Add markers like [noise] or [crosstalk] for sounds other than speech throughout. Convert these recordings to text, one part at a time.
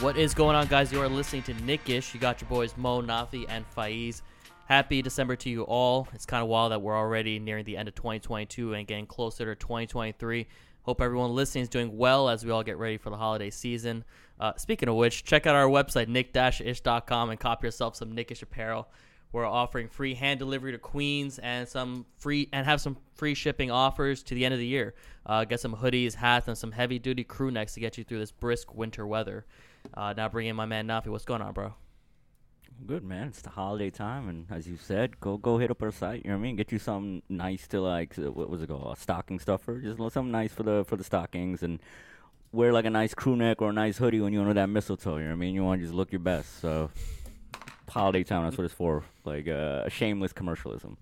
What is going on, guys? You are listening to Knick-ish. You got your boys Mo, Nafi, and Faiz. Happy December to you all. It's kind of wild that we're already nearing the end of 2022 and getting closer to 2023. Hope everyone listening is doing well as we all get ready for the holiday season. Uh, speaking of which, check out our website, Knick-ish.com, and cop yourself some Knick-ish apparel. We're offering free hand delivery to Queens and some free and have some free shipping offers to the end of the year. Uh, get some hoodies, hats, and some heavy duty crew necks to get you through this brisk winter weather. Uh, now bring in my man Nafi. What's going on, bro? Good man, it's the holiday time, and as you said, go go hit up our site. You know what I mean? Get you something nice to like. What was it called? A stocking stuffer. Just look something nice for the for the stockings, and wear like a nice crew neck or a nice hoodie when you're under that mistletoe. You know what I mean? You want to just look your best. So holiday time, that's what it's for. Like uh, shameless commercialism.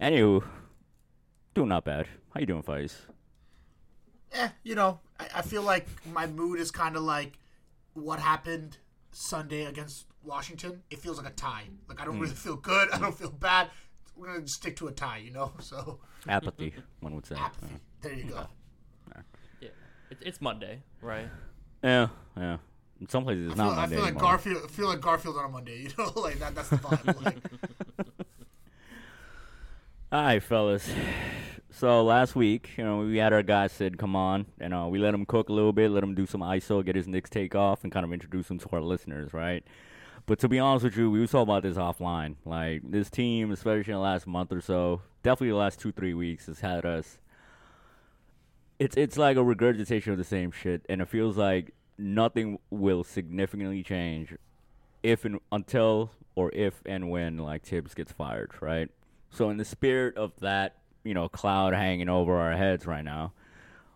Anywho, doing not bad. How you doing, Faiz? eh, you know, I, I feel like my mood is kind of like what happened Sunday against Washington. It feels like a tie. Like I don't hmm. really feel good. I don't feel bad. We're gonna stick to a tie, you know. [laughs] So Apathy, one would say. apathy. There you go. Yeah, it, it's Monday, right? Yeah, yeah. In some places, it's I feel, not I Monday feel like anymore. Garfield. feel like Garfield on a Monday. [laughs] You know, like that. That's the vibe. like, [laughs] All right, fellas. So last week, you know, we had our guy Sid come on, and uh, we let him cook a little bit, let him do some ISO, get his Knicks take off, and kind of introduce him to our listeners, right? But to be honest with you, we were talking about this offline. Like this team, especially in the last month or so, definitely the last two three weeks, has had us. It's it's like a regurgitation of the same shit, and it feels like nothing will significantly change if and until or if and when like Tibbs gets fired, right? So in the spirit of that, you know, cloud hanging over our heads right now,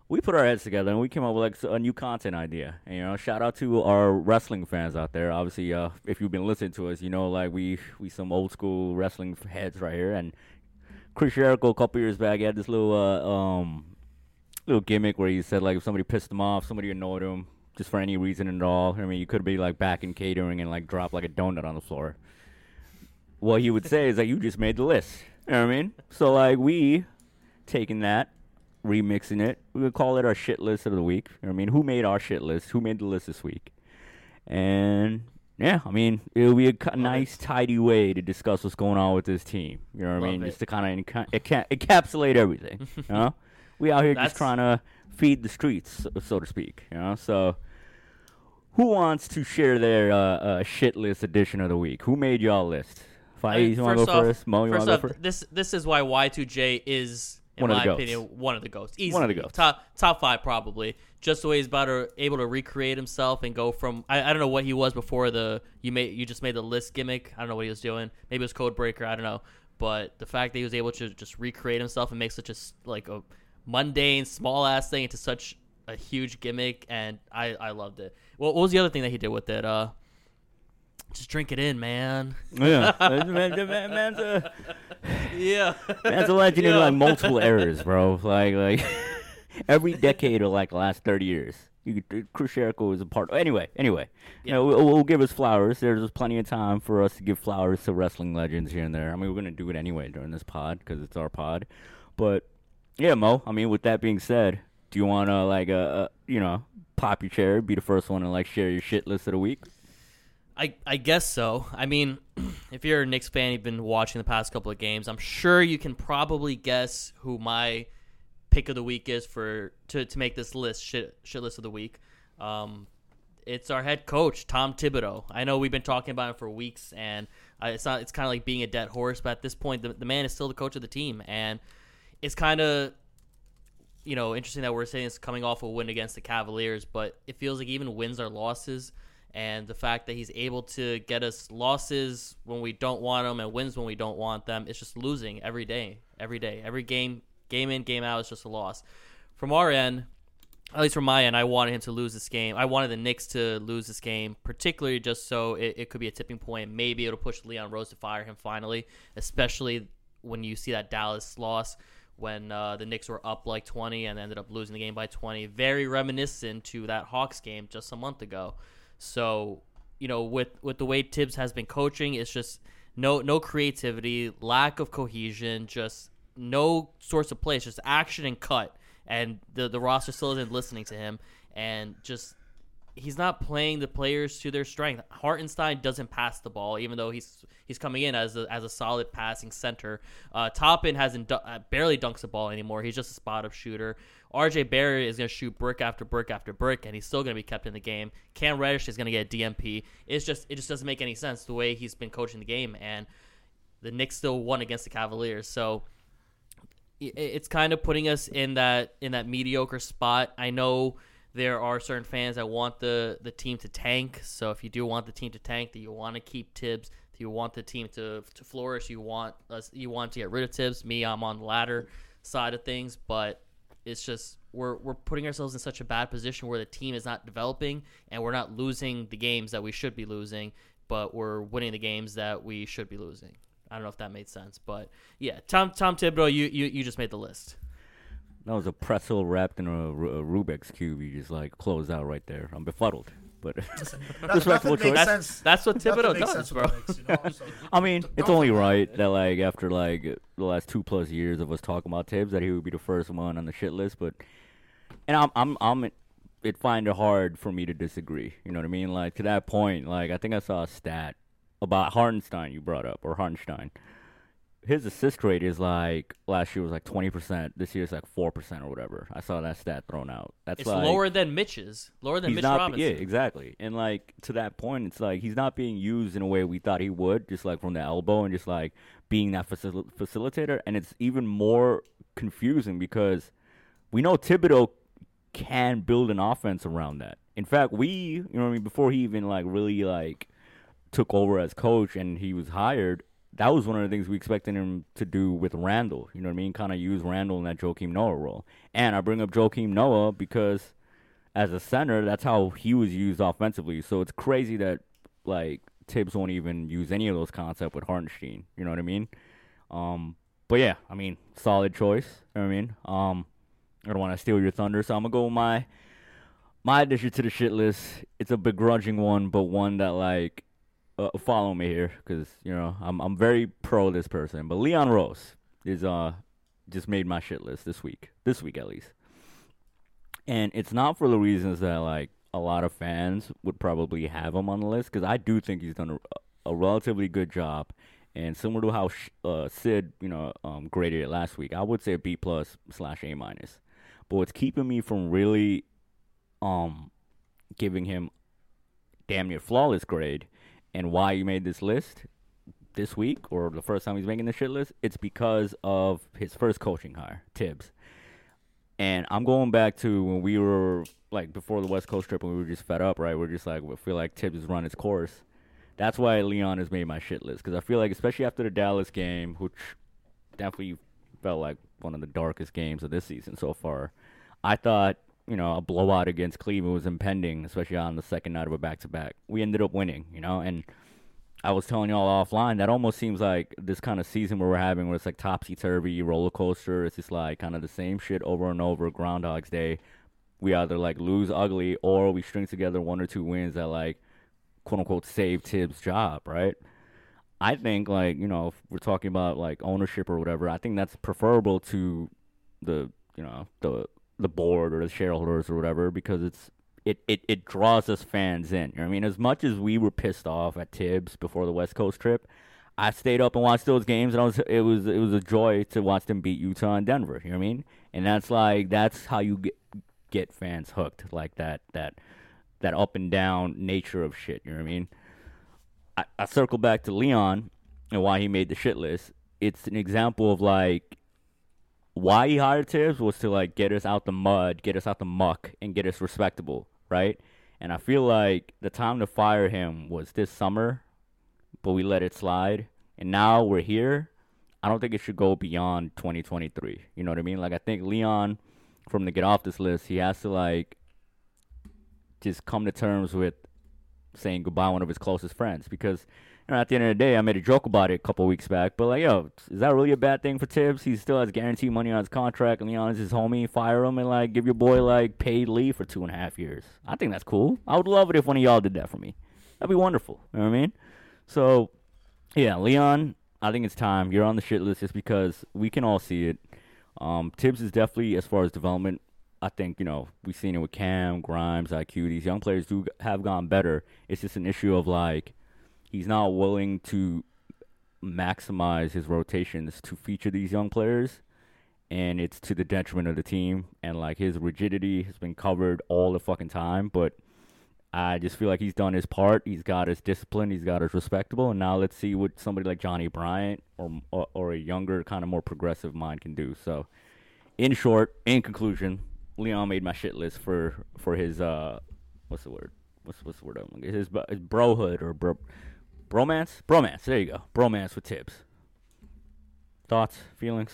we put our heads together and we came up with like a new content idea. And, you know, shout out to our wrestling fans out there. Obviously, uh, if you've been listening to us, you know, like we we some old school wrestling heads right here. And Chris Jericho a couple years back, he had this little uh, um little gimmick where he said like if somebody pissed him off, somebody annoyed him, just for any reason at all. I mean, you could be like back in catering and like drop like a donut on the floor. What he would say is like you just made the list. You know what I mean? So like we taking that, remixing it. We would call it our shit list of the week. You know what I mean? Who made our shit list? Who made the list this week? And yeah, I mean, it'll be a nice, tidy way to discuss what's going on with this team. You know what I mean? it. Just to kind of enca- enca- encapsulate everything. you [laughs] know, we out here That's- just trying to feed the streets, so, so to speak. You know, so who wants to share their uh, uh, shit list edition of the week? Who made y'all list? I mean, you want to go off- first? Mo, you want first to go off, first? this this is why Y2J is, in One my goats. opinion, one of the ghosts. Easily. One of the goats. Top top five probably. Just the way he's about to, able to recreate himself and go from I, I don't know what he was before the you made you just made the list gimmick. I don't know what he was doing. Maybe it was Code Breaker. I don't know. But the fact that he was able to just recreate himself and make such a like a mundane small ass thing into such a huge gimmick, and I I loved it. Well, what was the other thing that he did with it? Uh, just drink it in, man. yeah, [laughs] [laughs] man, man, man- man's a Yeah. man's a legend in like multiple eras, bro. [laughs] Like like every decade of like the last thirty years. You could, Chris Jericho is a part. Anyway, anyway, you know, we'll, we'll give us flowers. There's plenty of time for us to give flowers to wrestling legends here and there. I mean, we're gonna do it anyway during this pod because it's our pod. But yeah, Mo. I mean, with that being said, do you want to like uh, uh you know pop your chair, be the first one to like share your shit list of the week? I, I guess so. I mean, [clears throat] if you're a Knicks fan, you've been watching the past couple of games. I'm sure you can probably guess who my pick of the week is for to, to make this list shit shit list of the week. Um, it's our head coach Tom Thibodeau. I know we've been talking about him for weeks, and uh, it's not. It's kind of like being a dead horse, but at this point, the, the man is still the coach of the team, and it's kind of you know interesting that we're saying it's coming off a win against the Cavaliers, but it feels like even wins are losses and the fact that he's able to get us losses when we don't want them and wins when we don't want them it's just losing every day every day every game game in game out is just a loss from our end at least from my end, I wanted him to lose this game. I wanted the Knicks to lose this game, particularly just so it, it could be a tipping point. Maybe it'll push Leon Rose to fire him finally, especially when you see that Dallas loss when uh, the Knicks were up like 20 and ended up losing the game by 20. Very reminiscent to that Hawks game just a month ago. So, you know, with with the way Tibbs has been coaching, it's just no no creativity, lack of cohesion, just no source of play. It's just action and cut, and the the roster still isn't listening to him, and just he's not playing the players to their strength. Hartenstein doesn't pass the ball, even though he's he's coming in as a, as a solid passing center. Uh, Toppin hasn't uh, barely dunks the ball anymore. He's just a spot up shooter. RJ Barrett is going to shoot brick after brick after brick, and he's still going to be kept in the game. Cam Reddish is going to get DNP. It's just it just doesn't make any sense the way he's been coaching the game, and the Knicks still won against the Cavaliers. So it's kind of putting us in that in that mediocre spot. I know there are certain fans that want the the team to tank. So if you do want the team to tank, that you want to keep Tibbs, that you want the team to to flourish, you want us you want to get rid of Tibbs. Me, I'm on the latter side of things, but it's just we're we're putting ourselves in such a bad position where the team is not developing and we're not losing the games that we should be losing, but we're winning the games that we should be losing. I don't know if that made sense, but yeah, Tom Tom Thibodeau, you you, you just made the list. That was a pretzel wrapped in a, a Rubik's cube. You just like closed out right there. I'm befuddled, but [laughs] Nothing, Respectable choice. sense. That's what Nothing Thibodeau does, bro. with Knicks, you know? So, [laughs] I mean, don't it's feel only right that like after like the last two plus years of us talking about Tibbs, that he would be the first one on the shit list. But and I'm I'm I'm it find it hard for me to disagree. You know what I mean? Like to that point, like I think I saw a stat about Hartenstein you brought up or Hartenstein. His assist rate is like last year was like twenty percent. This year's like four percent or whatever. I saw that stat thrown out. That's It's like, lower than Mitch's, lower than Mitch not, Robinson. Yeah, exactly. And like to that point, it's like he's not being used in a way we thought he would, just like from the elbow and just like being that facil- facilitator. And it's even more confusing because we know Thibodeau can build an offense around that. In fact, we, you know, what I mean, before he even like really like took over as coach and he was hired, that was one of the things we expected him to do with Randle. You know what I mean? Kind of use Randle in that Joakim Noah role. And I bring up Joakim Noah because as a center, that's how he was used offensively. So it's crazy that like Tibbs won't even use any of those concepts with Hartenstein. You know what I mean? Um, but yeah, I mean, solid choice. You know what I mean? Um, I don't want to steal your thunder, so I'm gonna go with my my addition to the shit list. It's a begrudging one, but one that like uh, follow me here because you know I'm I'm very pro this person. But Leon Rose is uh just made my shit list this week. This week at least. And it's not for the reasons that like a lot of fans would probably have him on the list because I do think he's done a, a relatively good job. And similar to how uh, Sid, you know, um, graded it last week, I would say B plus slash A minus. But what's keeping me from really um giving him damn near flawless grade and why you made this list this week or the first time he's making the shit list, it's because of his first coaching hire, Tibbs. And I'm going back to when we were like before the West Coast trip and we were just fed up, right? We're just like we feel like Tibbs has run its course. That's why Leon has made my shit list because I feel like especially after the Dallas game, which definitely felt like one of the darkest games of this season so far. I thought you know a blowout against Cleveland was impending, especially on the second night of a back to back. We ended up winning, you know, and I was telling y'all offline that almost seems like this kind of season where we're having where it's like topsy turvy roller coaster. It's just like kind of the same shit over and over. Groundhog's Day. We either like lose ugly or we string together one or two wins that like quote unquote save Tibbs' job, right? I think like you know if we're talking about like ownership or whatever. I think that's preferable to the you know the the board or the shareholders or whatever because it's it, it, it draws us fans in. You know I mean? As much as we were pissed off at Tibbs before the West Coast trip, I stayed up and watched those games, and I was it was it was a joy to watch them beat Utah and Denver. You know what I mean? And that's like that's how you get get fans hooked, like that that that up and down nature of shit. You know what I mean? I, I circle back to Leon and why he made the shit list. It's an example of like why he hired Tibbs was to like get us out the mud, get us out the muck, and get us respectable, right? And I feel like the time to fire him was this summer, but we let it slide. And now we're here. I don't think it should go beyond 2023. You know what I mean? Like I think Leon from to get off this list, he has to like just come to terms with saying goodbye to one of his closest friends because you know, at the end of the day, I made a joke about it a couple weeks back. But like, yo, is that really a bad thing for Tibbs? He still has guaranteed money on his contract. and Leon is his homie. Fire him and like give your boy like paid leave for two and a half years. I think that's cool. I would love it if one of y'all did that for me. That'd be wonderful. You know what I mean? So, yeah, Leon, I think it's time. You're on the shit list just because we can all see it. Um, Tibbs is definitely, as far as development, I think, you know, we've seen it with Cam, Grimes, IQ. These young players do have gone better. It's just an issue of like, he's not willing to maximize his rotations to feature these young players. And it's to the detriment of the team. And like his rigidity has been covered all the fucking time. But I just feel like he's done his part. He's got his discipline. He's got his respectable. And now let's see what somebody like Johnnie Bryant or or, or a younger, kind of more progressive mind can do. So, in short, in conclusion, Leon made my shit list for for his uh, what's the word? What's what's the word? His his brohood or bro, bromance? Bromance. There you go. Bromance with Tibbs. Thoughts, feelings?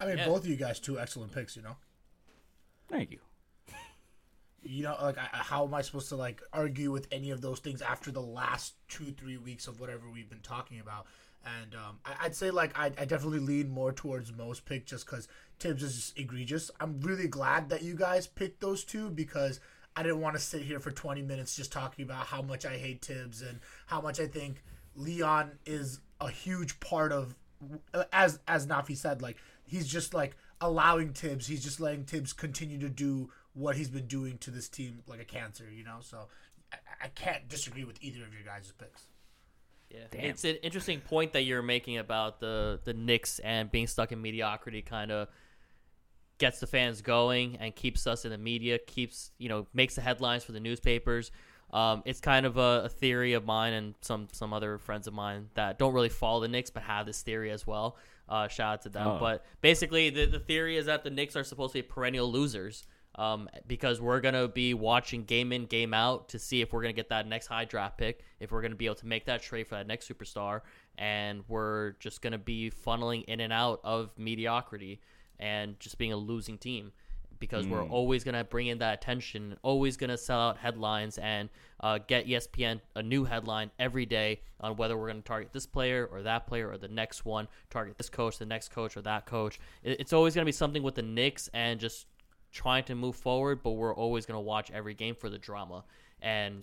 I mean, Yeah. both of you guys, two excellent picks. You know, Thank you. you know, like, I, I- how am I supposed to like argue with any of those things after the last two, three weeks of whatever we've been talking about? And um, I, I'd say like I, I definitely lean more towards most pick just because Tibbs is just egregious. I'm really glad that you guys picked those two because I didn't want to sit here for 20 minutes just talking about how much I hate Tibbs and how much I think Leon is a huge part of as as Nafi said like he's just like allowing Tibbs he's just letting Tibbs continue to do what he's been doing to this team like a cancer you know so I, I can't disagree with either of your guys' picks Yeah, Damn. it's an interesting point that you're making about the the Knicks and being stuck in mediocrity. Kind of gets the fans going and keeps us in the media, keeps you know makes the headlines for the newspapers. Um, it's kind of a, a theory of mine and some some other friends of mine that don't really follow the Knicks but have this theory as well. Uh, shout out to them. Oh. But basically, the the theory is that the Knicks are supposed to be perennial losers. Um, because we're gonna be watching game in, game out to see if we're gonna get that next high draft pick, if we're gonna be able to make that trade for that next superstar, and we're just gonna be funneling in and out of mediocrity and just being a losing team because we're always going to bring in that attention, always going to sell out headlines and uh, get ESPN a new headline every day on whether we're going to target this player or that player or the next one, target this coach, the next coach, or that coach. It- It's always going to be something with the Knicks and just trying to move forward, but we're always going to watch every game for the drama. And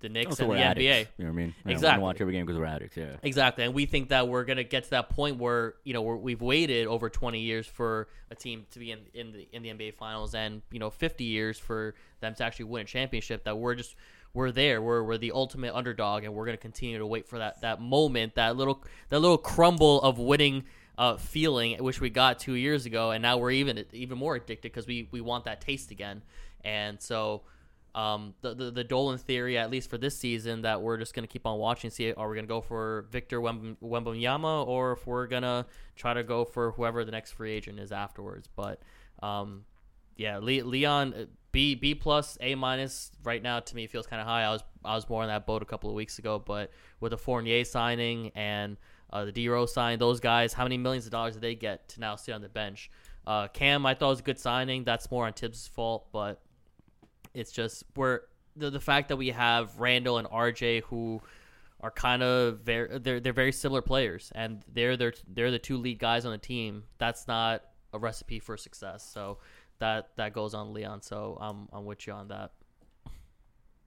the Knicks Also, and the addicts. NBA. You know what I mean? Yeah, Exactly. We watch every game because we're addicts. Yeah. Exactly, and we think that we're gonna get to that point where you know we're, we've waited over 20 years for a team to be in in the in the NBA Finals, and you know 50 years for them to actually win a championship. That we're just we're there, we're we're the ultimate underdog, and we're gonna continue to wait for that that moment, that little that little crumble of winning. Uh, feeling which we got two years ago, and now we're even even more addicted because we, we want that taste again. And so, um, the, the the Dolan theory, at least for this season, that we're just gonna keep on watching, see are we gonna go for Victor Wemb- Wembanyama or if we're gonna try to go for whoever the next free agent is afterwards. But um, yeah, Le- Leon uh, B B plus A minus right now to me feels kind of high. I was I was more on that boat a couple of weeks ago, but with the Fournier signing and uh, the D Rose signing, those guys, how many millions of dollars did they get to now sit on the bench? Uh, Cam, I thought was a good signing. That's more on Tibbs' fault, but it's just we're the the fact that we have Randle and RJ who are kind of very they're they're very similar players and they're they're they're the two lead guys on the team. That's not a recipe for success. So that that goes on Leon. So I'm I'm with you on that.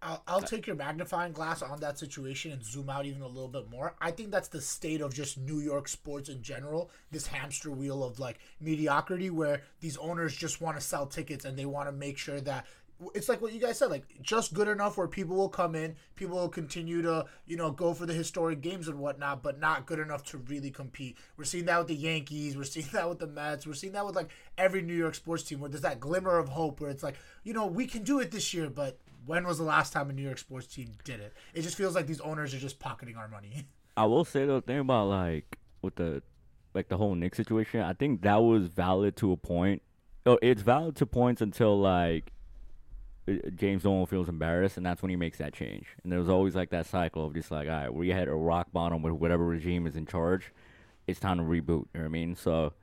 I'll, I'll take your magnifying glass on that situation and zoom out even a little bit more. I think that's the state of just New York sports in general. This hamster wheel of like mediocrity, where these owners just want to sell tickets and they want to make sure that it's like what you guys said, like just good enough where people will come in, people will continue to you know go for the historic games and whatnot, but not good enough to really compete. We're seeing that with the Yankees, we're seeing [laughs] that with the Mets, we're seeing that with like every New York sports team where there's that glimmer of hope where it's like you know we can do it this year, but when was the last time a New York sports team did it? It just feels like these owners are just pocketing our money. [laughs] I will say though, thing about like with the like the whole Nick situation, I think that was valid to a point. Oh, it's valid to points until like James Dolan feels embarrassed, and that's when he makes that change. And there's always like that cycle of just like, all right, we had a rock bottom with whatever regime is in charge. It's time to reboot. You know what I mean? So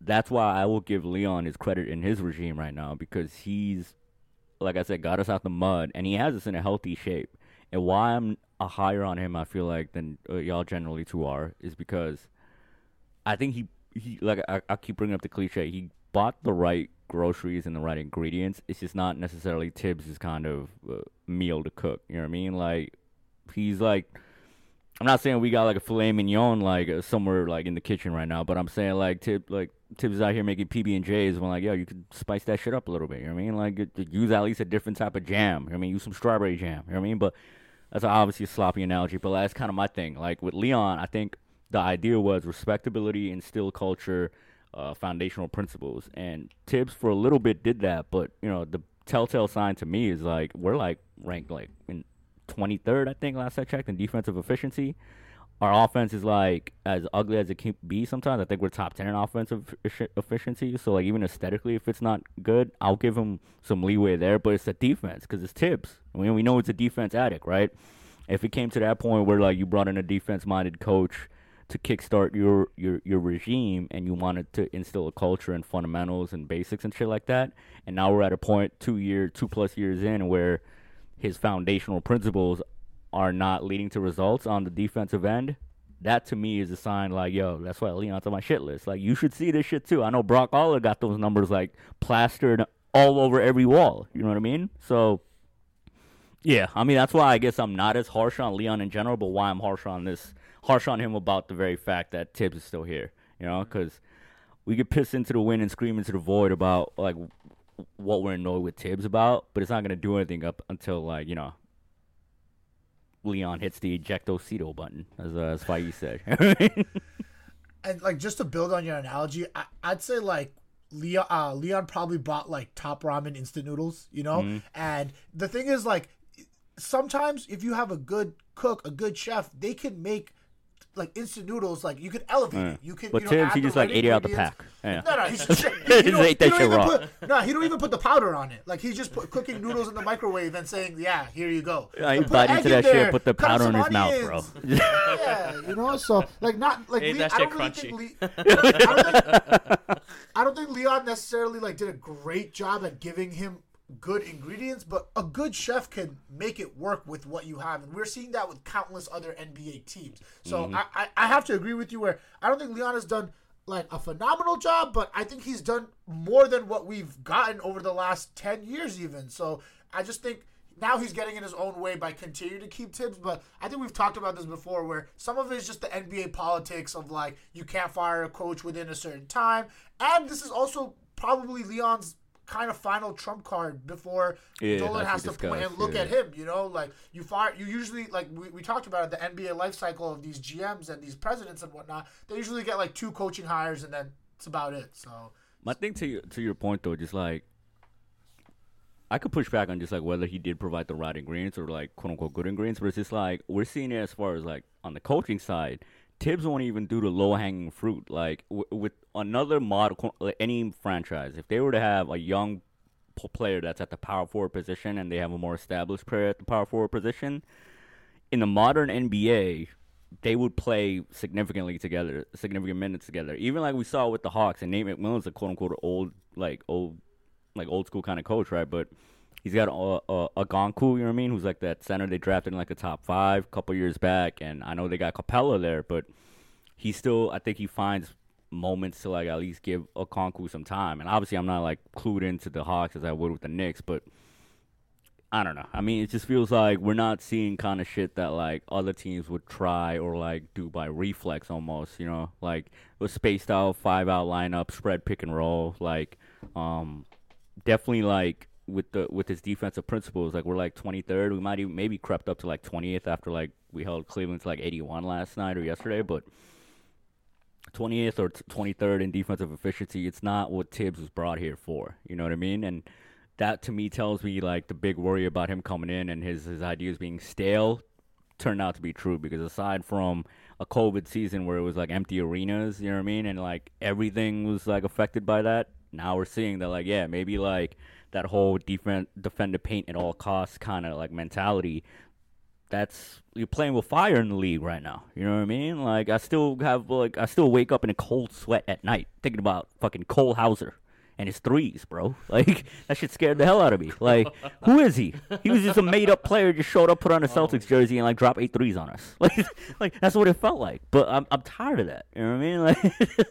that's why I will give Leon his credit in his regime right now because he's, like I said, got us out the mud and he has us in a healthy shape. And why I'm a higher on him, I feel like than uh, y'all generally two are, is because I think he he like I, I keep bringing up the cliche. He bought the right groceries and the right ingredients. It's just not necessarily Tibbs' kind of uh, meal to cook. You know what I mean? Like he's like. I'm not saying we got like a filet mignon like uh, somewhere like in the kitchen right now, but I'm saying like Tibbs like Tibbs out here making PB and J's when like yo you could spice that shit up a little bit. You know what I mean? Like use at least a different type of jam. You know what I mean? Use some strawberry jam. You know what I mean? But that's obviously a sloppy analogy, but that's kind of my thing. Like with Leon, I think the idea was respectability, instill culture, uh, foundational principles, and Tibbs for a little bit did that. But you know, the telltale sign to me is like we're like ranked like in 23rd, I think last I checked in defensive efficiency. Our offense is like as ugly as it can be sometimes. I think we're top 10 in offensive efficiency. So like even aesthetically, if it's not good, I'll give him some leeway there. But it's the defense because it's tips. I mean, we know it's a defense addict, right? If it came to that point where like you brought in a defense-minded coach to kickstart your your your regime and you wanted to instill a culture and fundamentals and basics and shit like that, and now we're at a point two year two plus years in where his foundational principles are not leading to results on the defensive end, that to me is a sign like, yo, that's why Leon's on my shit list. Like, you should see this shit too. I know Brock Aller got those numbers like plastered all over every wall. You know what I mean? So, yeah, I mean that's why I guess I'm not as harsh on Leon in general, but why I'm harsh on this, harsh on him about the very fact that Tibbs is still here. You know, because we get pissed into the wind and scream into the void about like what we're annoyed with Tibbs about, but it's not gonna do anything up until like you know Leon hits the ejectocito button, as uh, as Fai said. [laughs] and like just to build on your analogy, I, I'd say like Leon, uh, Leon probably bought like top ramen instant noodles, you know. Mm-hmm. And the thing is, like, sometimes if you have a good cook, a good chef, they can make like instant noodles. Like you can elevate it. You can. but you know, Tibbs, he just like ate it out the pack. Yeah. No, no, [laughs] he's [laughs] [laughs] He just, just ate that shit raw. Put, no, he don't even put the powder on it. Like he's just put, cooking noodles in the microwave and saying, "Yeah, here you go." I Put bite egg into in that shit, there, put the powder in some his mouth, bro. yeah, you know. So like, not like Made Le- that I don't really think Le- I, don't think, I don't think Leon necessarily like did a great job at giving him good ingredients, but a good chef can make it work with what you have, and we're seeing that with countless other NBA teams. So mm-hmm. I, I, I have to agree with you where I don't think Leon has done like a phenomenal job, but I think he's done more than what we've gotten over the last ten years, even. So I just think now he's getting in his own way by continuing to keep Tibbs. But I think we've talked about this before, where some of it is just the NBA politics of like you can't fire a coach within a certain time, and this is also probably Leon's kind of final trump card before Yeah, Dolan has we to point and look yeah. at him. You know, like you fire, you usually like we, we talked about it, the NBA life cycle of these GMs and these presidents and whatnot. They usually get like two coaching hires and then it's about it. So My thing to your, to your point though, just like I could push back on just like whether he did provide the right ingredients or like quote unquote good ingredients, but it's just like we're seeing it as far as like on the coaching side. Tibbs won't even do the low hanging fruit. Like w- with another model, any franchise, if they were to have a young player that's at the power forward position and they have a more established player at the power forward position, in the modern NBA, they would play significantly together, significant minutes together. Even like we saw with the Hawks, and Nate McMillan's a quote unquote old, like old, like old school kind of coach, right? But he's got a, a, a Gonku, you know what I mean? Who's like that center they drafted in like a top five a couple years back, and I know they got Capela there, but he still, I think he finds moments to like at least give a Okongwu some time. And obviously, I'm not like clued into the Hawks as I would with the Knicks, but I don't know. I mean, it just feels like we're not seeing kind of shit that like other teams would try or like do by reflex almost. You know, like a spaced out five out lineup, spread pick and roll. Like, um, definitely like with the with his defensive principles, like we're like 23rd. We might even maybe crept up to like 20th after like we held Cleveland to like 81 last night or yesterday, but. 20th or 23rd in defensive efficiency. It's not what Tibbs was brought here for. You know what I mean? And that to me tells me like the big worry about him coming in and his his ideas being stale turned out to be true because aside from a COVID season where it was like empty arenas, you know what I mean, and like everything was like affected by that. Now we're seeing that like yeah, maybe like that whole defend defend the paint at all costs kind of like mentality that's you're playing with fire in the league right now. You know what I mean? Like I still have like I still wake up in a cold sweat at night thinking about fucking Cole Hauser and his threes, bro. [laughs] Like that shit scared the hell out of me. Like who is he? He was just a made up player, just showed up, put on a oh. Celtics jersey, and like dropped eight threes on us. [laughs] Like like that's what it felt like. But I'm I'm tired of that. You know what I mean? [laughs] Like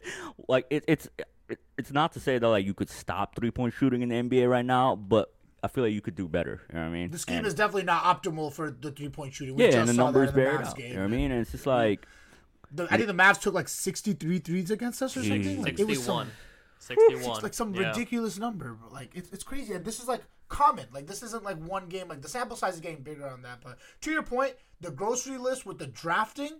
like it, it's it, it's not to say that like you could stop three point shooting in the NBA right now, but I feel like you could do better. You know what I mean? The scheme And- is definitely not optimal for the three point shooting. We yeah, just and the saw numbers bear out. game. You know what I mean? And it's just like The- I think the Mavs took like 63 threes against us or something. Like, it was some, 61. Whew, 61. It's like some Yeah. ridiculous number. but, Like it's, it's crazy, and this is like common. Like this isn't like one game. Like the sample size is getting bigger on that. But to your point, the grocery list with the drafting,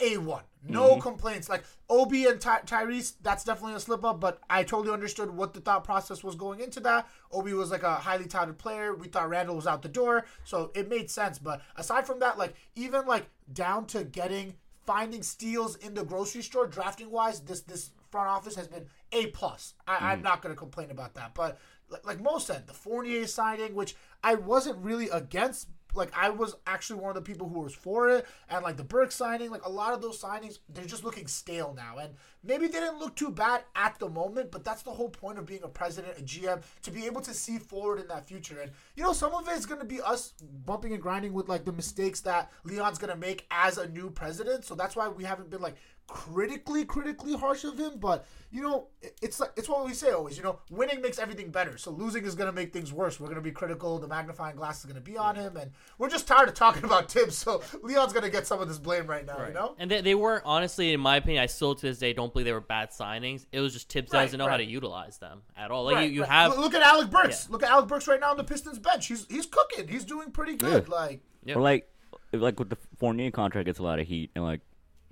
a one, no Mm-hmm. complaints. Like Obi and Ty- Tyrese, that's definitely a slip up. But I totally understood what the thought process was going into that. Obi was like a highly touted player. We thought Randle was out the door, so it made sense. But aside from that, like even like down to getting finding steals in the grocery store, drafting wise, this this front office has been a plus. I, I'm not going to complain about that. But like, like Mo said, the Fournier signing, which I wasn't really against. Like I was actually one of the people who was for it, and like the Burke signing, like a lot of those signings, they're just looking stale now. And maybe they didn't look too bad at the moment, but that's the whole point of being a president, a GM, to be able to see forward in that future. And you know, some of it is going to be us bumping and grinding with like the mistakes that Leon's going to make as a new president. So that's why we haven't been like critically critically harsh of him but you know it's like it's what we say always you know winning makes everything better so losing is going to make things worse we're going to be critical the magnifying glass is going to be on him and we're just tired of talking [laughs] about tibbs so leon's going to get some of this blame right now you know And they, they weren't, honestly, in my opinion, I still to this day don't believe they were bad signings. It was just Tibbs Right, doesn't know how to utilize them at all. Like, Right, you, you right. have. look, look at Alec Burks Yeah. look at Alec Burks right now on the Pistons bench he's he's cooking he's doing pretty good Yeah. like Yeah. Or like, like with the Fournier contract, gets a lot of heat and like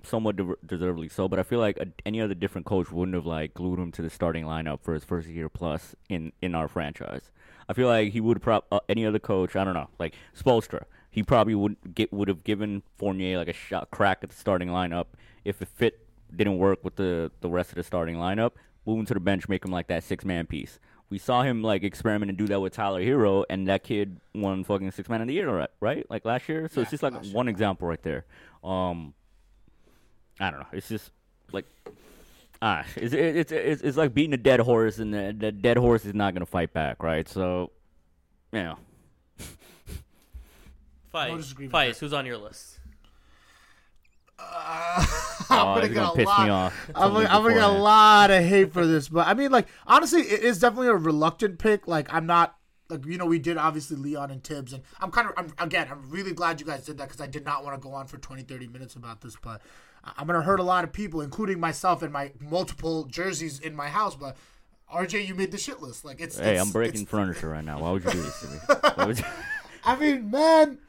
somewhat de- deservedly so. But I feel like a, any other different coach wouldn't have like glued him to the starting lineup for his first year plus in in our franchise. I feel like he would prop uh, any other coach. I don't know, like Spoelstra. He probably would get would have given Fournier like a shot crack at the starting lineup if it fit didn't work with the the rest of the starting lineup. Move him to the bench, make him like that six man piece. We saw him like experiment and do that with Tyler Herro, and that kid won fucking six man of the year, right? Like last year. So Yeah, it's just like last year, one example right there. Um, I don't know. It's just like ah, it's it's it's, it's like beating a dead horse, and the, the dead horse is not gonna fight back, right? So, you know, Fight. No disagreement Who's on your list? [laughs] I'm oh, gonna get gonna a piss lot. me off. I'm gonna, I'm gonna get a lot of hate for this, but I mean, like honestly, it is definitely a reluctant pick. Like I'm not like you know we did obviously Leon and Tibbs, and I'm kind of I'm, again I'm really glad you guys did that because I did not want to go on for 20 30 minutes about this, but I- I'm gonna hurt a lot of people, including myself and my multiple jerseys in my house. But RJ, you made the shit list. Like it's Hey, it's- I'm breaking it's- furniture right now. Why would you do this to me? [laughs] You- I mean, man.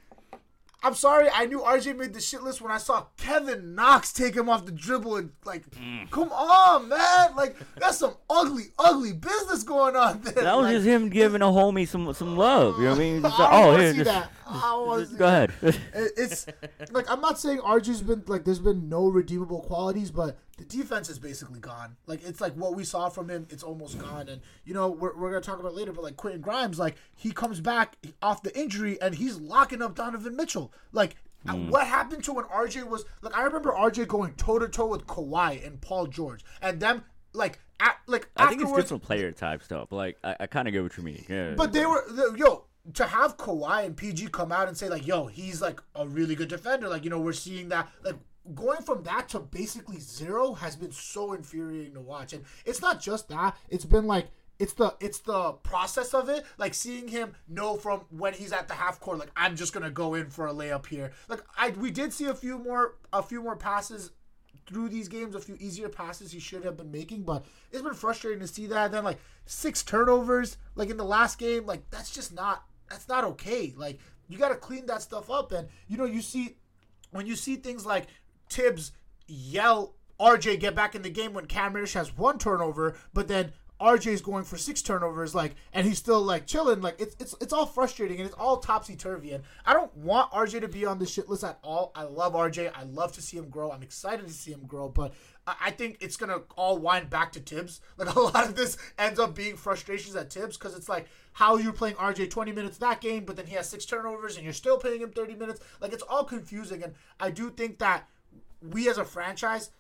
I'm sorry. I knew RJ made the shit list when I saw Kevin Knox take him off the dribble and like, Mm. come on, man! Like that's some ugly, ugly business going on there. that was Like, just him giving a homie some some love. You know what I mean? [laughs] I oh, here, just, that. I don't wanna just see go ahead. [laughs] It's like I'm not saying RJ's been like there's been no redeemable qualities, but the defense is basically gone. Like it's like what we saw from him, it's almost gone. And you know we're, we're gonna talk about it later, but like Quentin Grimes, like he comes back off the injury and he's locking up Donovan Mitchell. Like Mm. what happened to when RJ was like I remember RJ going toe to toe with Kawhi and Paul George, and them like at, like I think it's afterwards- different player type stuff. But like, I, I kind of get what you mean. Yeah. but they were the, yo to have Kawhi and PG come out and say like, yo, he's like a really good defender. Like you know we're seeing that like going from that to basically zero has been so infuriating to watch. And it's not just that; it's been like. It's the it's the process of it, like seeing him know from when he's at the half court, like I'm just gonna go in for a layup here. Like I we did see a few more a few more passes through these games, a few easier passes he should have been making, but it's been frustrating to see that. And then like six turnovers, like in the last game, like that's just not that's not okay. Like you got to clean that stuff up. And you know, you see when you see things like Tibbs yell RJ get back in the game when Cam Reddish has one turnover, but then RJ's going for six turnovers, like, and he's still like chilling. Like, it's it's it's all frustrating and it's all topsy turvy. And I don't want RJ to be on this shit list at all. I love RJ. I love to see him grow. I'm excited to see him grow, but I, I think it's gonna all wind back to Tibbs. [laughs] Like a lot of this ends up being frustrations at Tibbs because it's like how you're playing RJ 20 minutes that game, but then he has six turnovers and you're still paying him 30 minutes. Like it's all confusing. And I do think that we as a franchise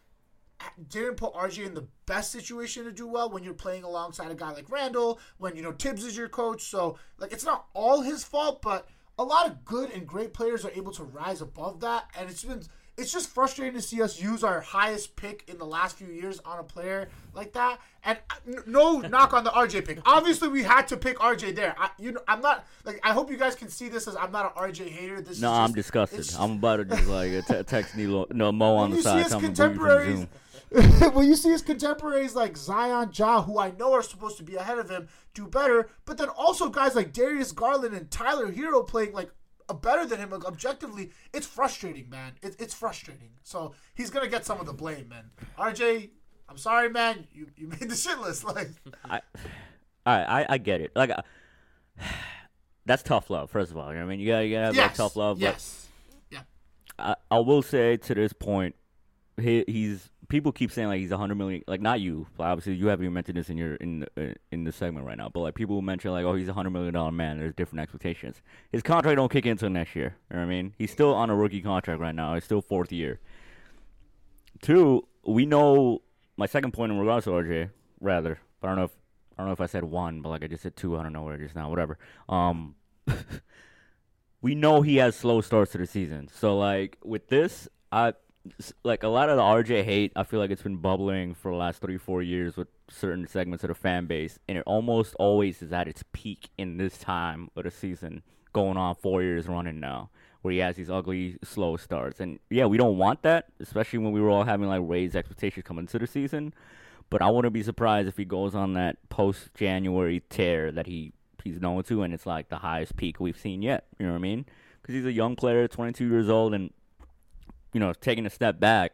didn't put RJ in the best situation to do well when you're playing alongside a guy like Randle, when you know Tibbs is your coach. So like it's not all his fault, but a lot of good and great players are able to rise above that, and it's been it's just frustrating to see us use our highest pick in the last few years on a player like that. And uh, n- no [laughs] knock on the RJ pick. Obviously, we had to pick RJ there. I, you know, I'm not like I hope you guys can see this as I'm not an RJ hater. This No, is I'm just- disgusted. I'm about to just like te- text Nilo, no Mo on the you see side. his tell him to bring you from contemporaries, [laughs] when you see his contemporaries like Zion Ja, who I know are supposed to be ahead of him, do better, but then also guys like Darius Garland and Tyler Herro playing like better than him objectively, it's frustrating, man. It, it's frustrating. So he's gonna get some of the blame, man. RJ, I'm sorry, man. You you [laughs] made the shit list. Like, I, I, I, get it. Like, uh, [sighs] that's tough love. First of all, you know what I mean, you gotta, you gotta have like, tough love. yes, But I, I will say to this point, he, he's people keep saying like he's a hundred million. Like not you, obviously you haven't even mentioned this in your in the, in the segment right now. But like people mention like, oh, he's a hundred million dollar man. There's different expectations. His contract don't kick in until next year. You know what I mean? He's still on a rookie contract right now. He's still fourth year. Two, we know my second point in regards to RJ, rather, I don't know if I don't know if I said one, but like I just said two. I don't know where just now. Whatever. Um, [laughs] we know he has slow starts to the season. So like with this, I like a lot of the RJ hate. I feel like it's been bubbling for the last three four years with certain segments of the fan base, and it almost always is at its peak in this time of the season, going on four years running now. Where he has these ugly slow starts, and yeah, we don't want that, especially when we were all having like raised expectations coming into the season. But I wouldn't be surprised if he goes on that post January tear that he he's known to, and it's like the highest peak we've seen yet. You know what I mean? Because he's a young player, 22 years old, and you know, taking a step back,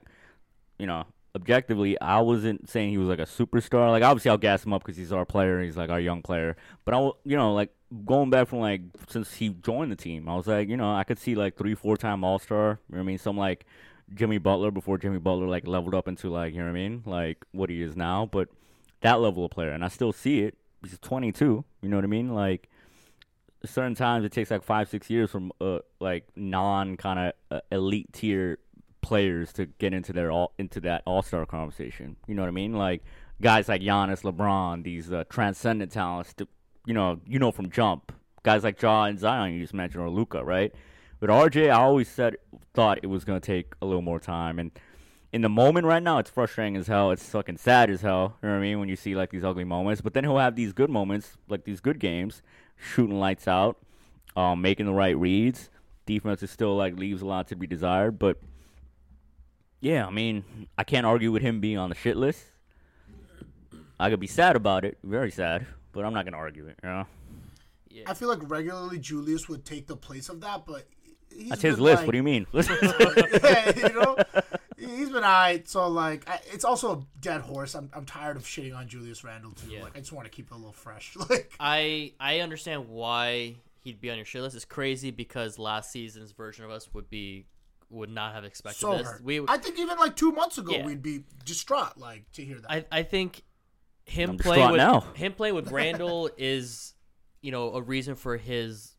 you know, objectively, I wasn't saying he was like a superstar. Like obviously, I'll gas him up because he's our player. He's like our young player. But I, you know, like going back from like since he joined the team, I was like, you know, I could see like three, four time All Star. You know what I mean? Some like Jimmy Butler before Jimmy Butler like leveled up into like you know what I mean, like what he is now. But that level of player, and I still see it. He's 22. You know what I mean? Like certain times it takes like five, six years from uh, like non kind of uh, elite tier players to get into their all into that All Star conversation. You know what I mean? Like guys like Giannis, LeBron, these uh, transcendent talents. To, you know, you know from jump. Guys like Ja and Zion, you just mentioned, or Luka, right? With RJ, I always said thought it was gonna take a little more time, and in the moment right now, it's frustrating as hell. It's fucking sad as hell. You know what I mean? When you see like these ugly moments, but then he'll have these good moments, like these good games, shooting lights out, um, making the right reads. Defense is still like leaves a lot to be desired, but yeah, I mean, I can't argue with him being on the shit list. I could be sad about it, very sad, but I'm not gonna argue it. You know, I feel like regularly Julius would take the place of that, but he's that's his been, list. like- What do you mean? [laughs] yeah, you know, he's been alright. So like, I, it's also a dead horse. I'm, I'm tired of shitting on Julius Randle too. Yeah. Like, I just want to keep it a little fresh. [laughs] Like, I I understand why he'd be on your shit list. It's crazy because last season's version of us would be would not have expected so this. hurt. We I think even like two months ago, Yeah. we'd be distraught like to hear that. I I think him I'm playing with now. him playing with [laughs] Randle is you know a reason for his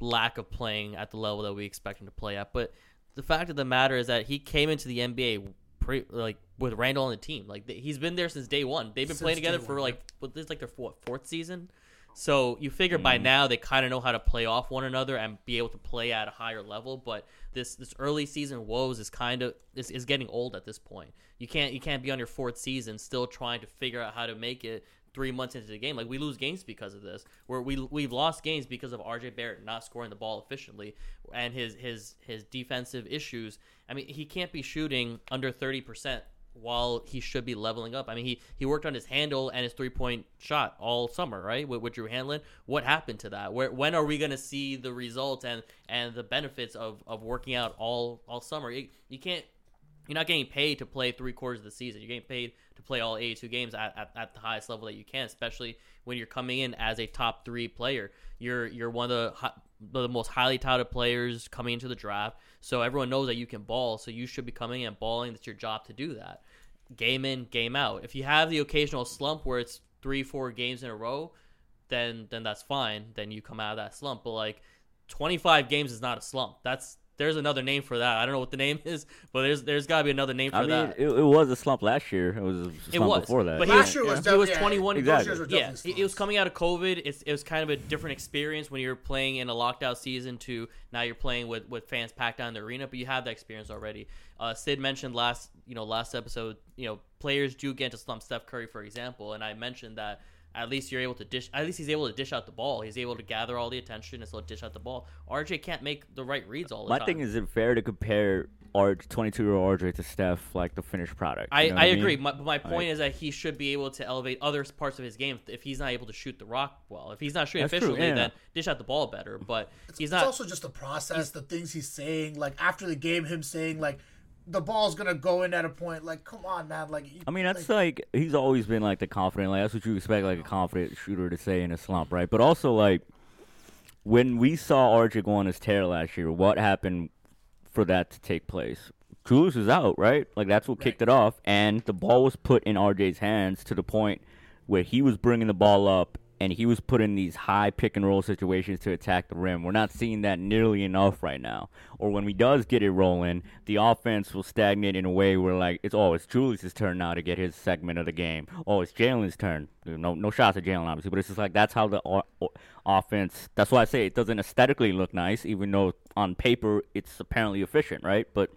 lack of playing at the level that we expect him to play at. But the fact of the matter is that he came into the NBA pre, like with Randle on the team. Like he's been there since day one. They've been Since playing together day for one, like what this is like their what, fourth season. So you figure Mm. by now they kind of know how to play off one another and be able to play at a higher level. But this this early season woes is kind of is, is getting old at this point. You can't you can't be on your fourth season still trying to figure out how to make it three months into the game. Like we lose games because of this. Where we we've lost games because of RJ Barrett not scoring the ball efficiently and his his his defensive issues. I mean he can't be shooting under thirty percent while he should be leveling up. I mean, he, he worked on his handle and his three point shot all summer, right? With, with Drew Hanlen. What happened to that? Where when are we going to see the results and and the benefits of, of working out all all summer? You, you can't you're not getting paid to play three quarters of the season. You're getting paid to play all 82 games at, at, at the highest level that you can, especially when you're coming in as a top three player. You're you're one of the the most highly touted players coming into the draft, so everyone knows that you can ball. So you should be coming in and balling. That's your job to do that. Game in, game out. If you have the occasional slump where it's three, four games in a row, then then that's fine. Then you come out of that slump. But like 25 games is not a slump. That's there's another name for that. I don't know what the name is, but there's there's got to be another name for I mean, that. it, it was a slump last year. It was a slump It was before that. but he Last was, year was he was 21. Exactly. Yeah, it, it was coming out of COVID. It's, it was kind of a different experience when you're playing in a lockdown season to now you're playing with, with fans packed down in the arena. But you have that experience already. Uh, Sid mentioned last you know last episode. You know players do get into slump. Steph Curry, for example, and I mentioned that at least you're able to dish. At least he's able to dish out the ball. He's able to gather all the attention and still dish out the ball. RJ can't make the right reads all the My time. My thing is, it fair to compare R 22 year old RJ to Steph, like the finished product? I, You know what I mean? agree. My, but my point Like- is that he should be able to elevate other parts of his game if he's not able to shoot the rock well. If he's not shooting That's efficiently, yeah. then dish out the ball better. But he's not. it's not. also just the process, the things he's saying. Like after the game, him saying like the ball's gonna go in at a point. Like, come on, man. Like, you- I mean, that's like he's always been like the confident, like that's what you expect like a confident shooter to say in a slump, right? But also like when we saw RJ go on his tear last year, what happened for that to take place? Julius was out, right? Like that's what kicked it off, and the ball was put in RJ's hands to the point where he was bringing the ball up and he was put in these high pick and roll situations to attack the rim. We're not seeing that nearly enough right now. Or when we does get it rolling, the offense will stagnate in a way where like it's oh it's Julius's turn now to get his segment of the game. Oh it's Jalen's turn. No no shots at Jalen obviously, but it's just like that's how the o- o- offense. That's why I say it doesn't aesthetically look nice, even though on paper it's apparently efficient, right? But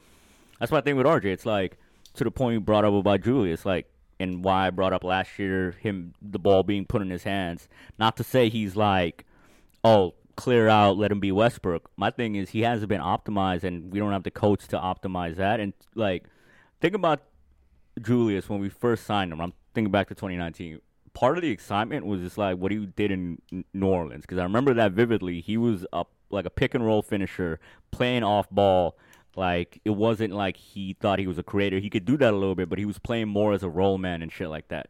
that's my thing with RJ. It's like to the point you brought up about Julius, like, and why I brought up last year him the ball being put in his hands. Not to say he's like, oh, clear out, let him be Westbrook. My thing is he hasn't been optimized, and we don't have the coach to optimize that. And like, think about Julius when we first signed him. I'm thinking back to 2019. Part of the excitement was just like what he did in New Orleans because I remember that vividly. He was up like a pick and roll finisher, playing off ball. Like it wasn't like he thought he was a creator. He could do that a little bit, but he was playing more as a roll man and shit like that.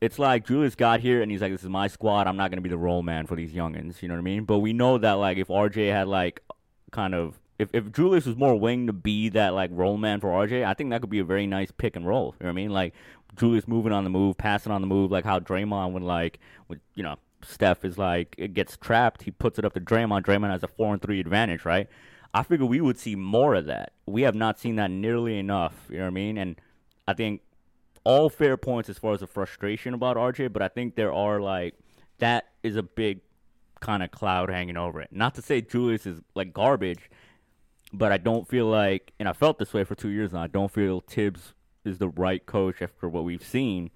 It's like Julius got here and he's like, "This is my squad. I'm not gonna be the roll man for these youngins." You know what I mean? But we know that like if RJ had like kind of if, if Julius was more willing to be that like roll man for RJ, I think that could be a very nice pick and roll. You know what I mean? Like Julius moving on the move, passing on the move, like how Draymond would like when you know Steph is like it gets trapped, he puts it up to Draymond. Draymond has a four and three advantage, right? I figure we would see more of that. We have not seen that nearly enough. You know what I mean? And I think all fair points as far as the frustration about RJ, but I think there are like that is a big kind of cloud hanging over it. Not to say Julius is like garbage, but I don't feel like, and I felt this way for two years now. I don't feel Thibs is the right coach after what we've seen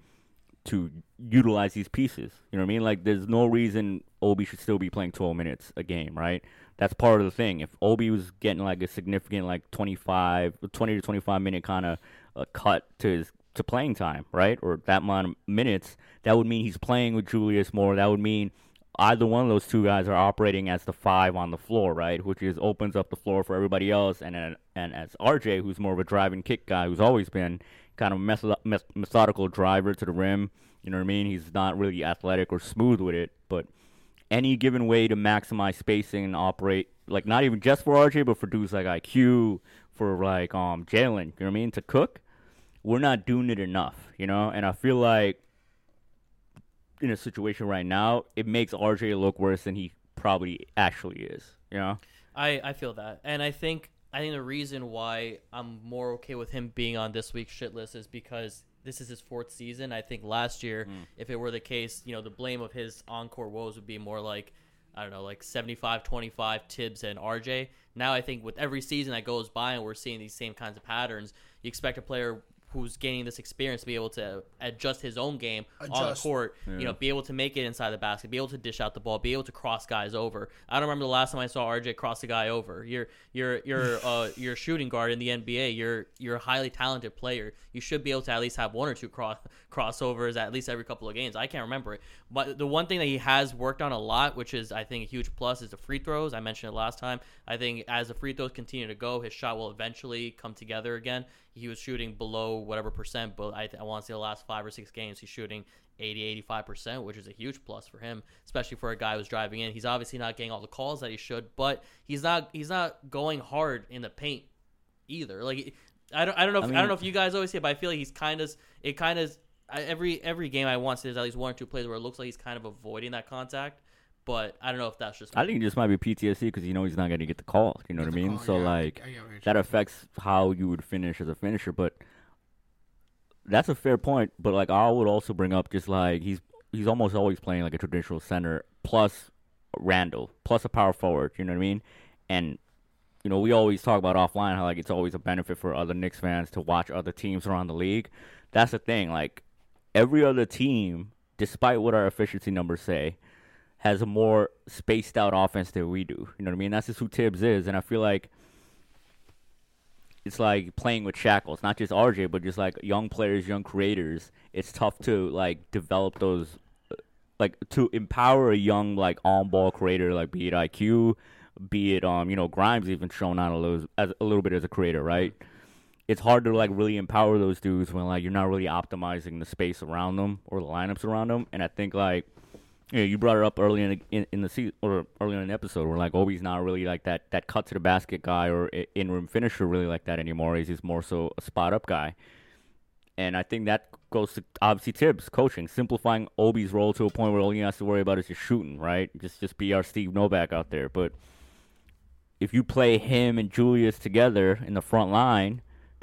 to utilize these pieces. You know what I mean? Like, there's no reason Obi should still be playing 12 minutes a game, right? That's part of the thing. If Obi was getting like a significant, like 25, 20 to 25 minute kind of uh, cut to his to playing time, right, or that amount of minutes, that would mean he's playing with Julius more. That would mean either one of those two guys are operating as the five on the floor, right? Which is opens up the floor for everybody else, and and, as RJ, who's more of a driving kick guy, who's always been kind of method, methodical driver to the rim. You know what I mean? He's not really athletic or smooth with it, but any given way to maximize spacing and operate, like not even just for RJ, but for dudes like IQ, for like um Jalen. You know what I mean? To cook, we're not doing it enough, you know. And I feel like in a situation right now, it makes RJ look worse than he probably actually is. You know? I, I feel that, and I think I think the reason why I'm more okay with him being on this week's shit list is because this is his fourth season. I think last year, hmm. if it were the case, you know, the blame of his encore woes would be more like I don't know, like 75-25 Thibs and RJ. Now I think with every season that goes by and we're seeing these same kinds of patterns, you expect a player who's gaining this experience to be able to adjust his own game on the Adjust. court. You know, be able to make it inside the basket, be able to dish out the ball, be able to cross guys over. I don't remember the last time I saw RJ cross a guy over. You're you're you're [laughs] uh you're a shooting guard in the NBA. You're you're a highly talented player. You should be able to at least have one or two cross crossovers at least every couple of games. I can't remember it, but the one thing that he has worked on a lot, which is I think a huge plus, is the free throws. I mentioned it last time. I think as the free throws continue to go, his shot will eventually come together again. He was shooting below whatever percent, but I, I want to say the last five or six games he's shooting 80, 85%, which is a huge plus for him, especially for a guy who's driving in. He's obviously not getting all the calls that he should, but he's not he's not going hard in the paint either. Like I don't I don't know if, I, mean- don't know if you guys always say, but I feel like he's kind of it kind of every every game I want to there's at least one or two plays where it looks like he's kind of avoiding that contact. But I don't know if that's just I think it just might be PTSD because you know he's not going to get the call. You know Get what I mean? call, so yeah. like I get that affects how you would finish as a finisher. But that's a fair point. But like I would also bring up just like he's he's almost always playing like a traditional center plus Randle plus a power forward. You know what I mean? And you know we always talk about offline how like it's always a benefit for other Knicks fans to watch other teams around the league. That's the thing. Like every other team, despite what our efficiency numbers say, has a more spaced out offense than we do. You know what I mean? That's just who Thibs is, and I feel like it's like playing with shackles, not just RJ, but just like young players, young creators. It's tough to like develop those, uh, like to empower a young like on ball creator, like be it IQ, be it um you know Grimes even shown out a little as a little bit as a creator, right? It's hard to like really empower those dudes when like you're not really optimizing the space around them or the lineups around them, and I think like yeah, you brought it up early in in, in the season or earlier in the episode where like Obi's not really like that that cut to the basket guy or in room finisher really like that anymore. He's just more so a spot up guy, and I think that goes to obviously Thibs coaching, simplifying Obi's role to a point where all he has to worry about is just shooting, right? Just just be our Steve Novak out there. But if you play him and Julius together in the front line,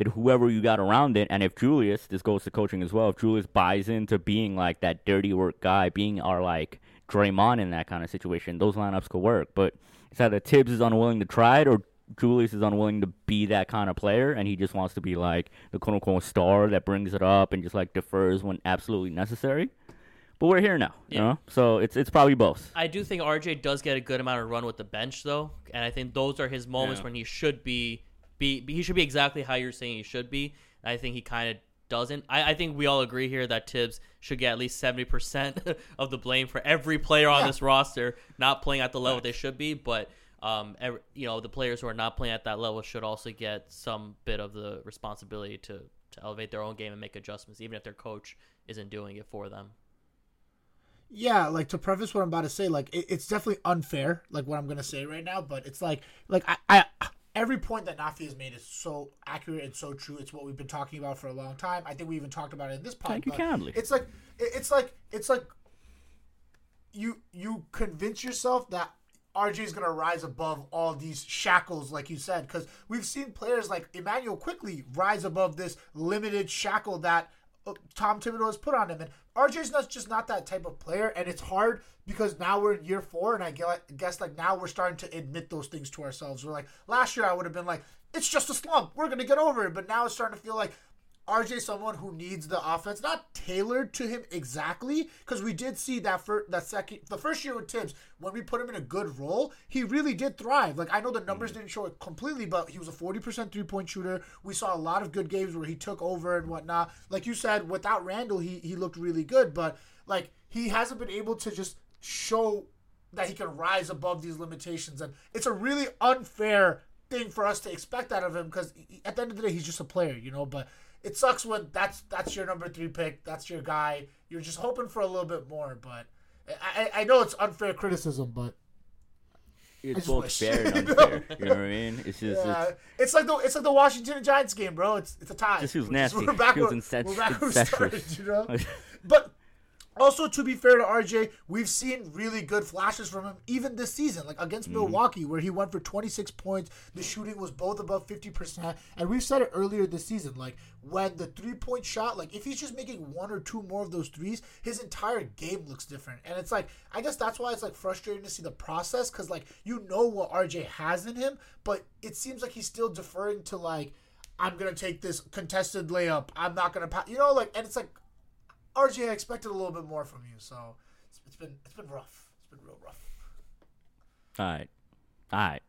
whoever you got around it, and if Julius, this goes to coaching as well, if Julius buys into being like that dirty work guy, being our like Draymond in that kind of situation, those lineups could work. But it's either Thibs is unwilling to try it or Julius is unwilling to be that kind of player, and he just wants to be like the quote unquote star that brings it up and just like defers when absolutely necessary. But we're here now, you know. So it's it's probably both. I do think RJ does get a good amount of run with the bench though, and I think those are his moments Yeah. when he should be, be he should be exactly how you're saying he should be. I think he kind of doesn't. I, I think we all agree here that Thibs should get at least seventy percent [laughs] of the blame for every player on Yeah. this roster not playing at the level they should be. But um, every, you know, the players who are not playing at that level should also get some bit of the responsibility to to elevate their own game and make adjustments, even if their coach isn't doing it for them. yeah like to preface what i'm about to say like it, it's definitely unfair like what i'm gonna say right now but it's like like i, I every point that nafi has made is so accurate and so true. It's what we've been talking about for a long time. I think we even talked about it in this podcast Thank you kindly. it's like it's like it's like you you convince yourself that RJ is gonna rise above all these shackles, like you said, because we've seen players like Immanuel Quickley rise above this limited shackle that uh, Tom Thibodeau has put on him, and RJ's not just not that type of player, and it's hard because now we're in year four, and I guess like now we're starting to admit those things to ourselves. We're like last year I would have been like, it's just a slump, we're gonna get over it, but now it's starting to feel like RJ someone who needs the offense, not tailored to him exactly, because we did see that for that second, the first year with Thibs, when we put him in a good role, he really did thrive. Like I know the numbers mm. didn't show it completely, but he was a forty percent three point shooter. We saw a lot of good games where he took over and whatnot. Like you said, without Randle, he he looked really good, but like he hasn't been able to just show that he can rise above these limitations, and it's a really unfair thing for us to expect out of him because at the end of the day, he's just a player, you know. But it sucks when that's that's your number three pick, that's your guy. You're just hoping for a little bit more, but I, I know it's unfair criticism, but It's both wish. fair and [laughs] unfair. You know what I mean? It's just yeah, it's, it's like the it's like the Washington Giants game, bro. It's it's a tie. This feels nasty. We're back Feels where- incest- we're back where we started, you know. [laughs] But also, to be fair to RJ, we've seen really good flashes from him even this season, like against Mm-hmm. Milwaukee, where he went for 26 points. The shooting was both above 50%. And we've said it earlier this season, like when the three point shot, like if he's just making one or two more of those threes, his entire game looks different. And it's like, I guess that's why it's like frustrating to see the process because, like, you know what RJ has in him, but it seems like he's still deferring to, like, I'm gonna take this contested layup. I'm not gonna pass. You know, like, and it's like, RJ, I expected a little bit more from you. So it's, it's been it's been rough. It's been real rough. All right, all right.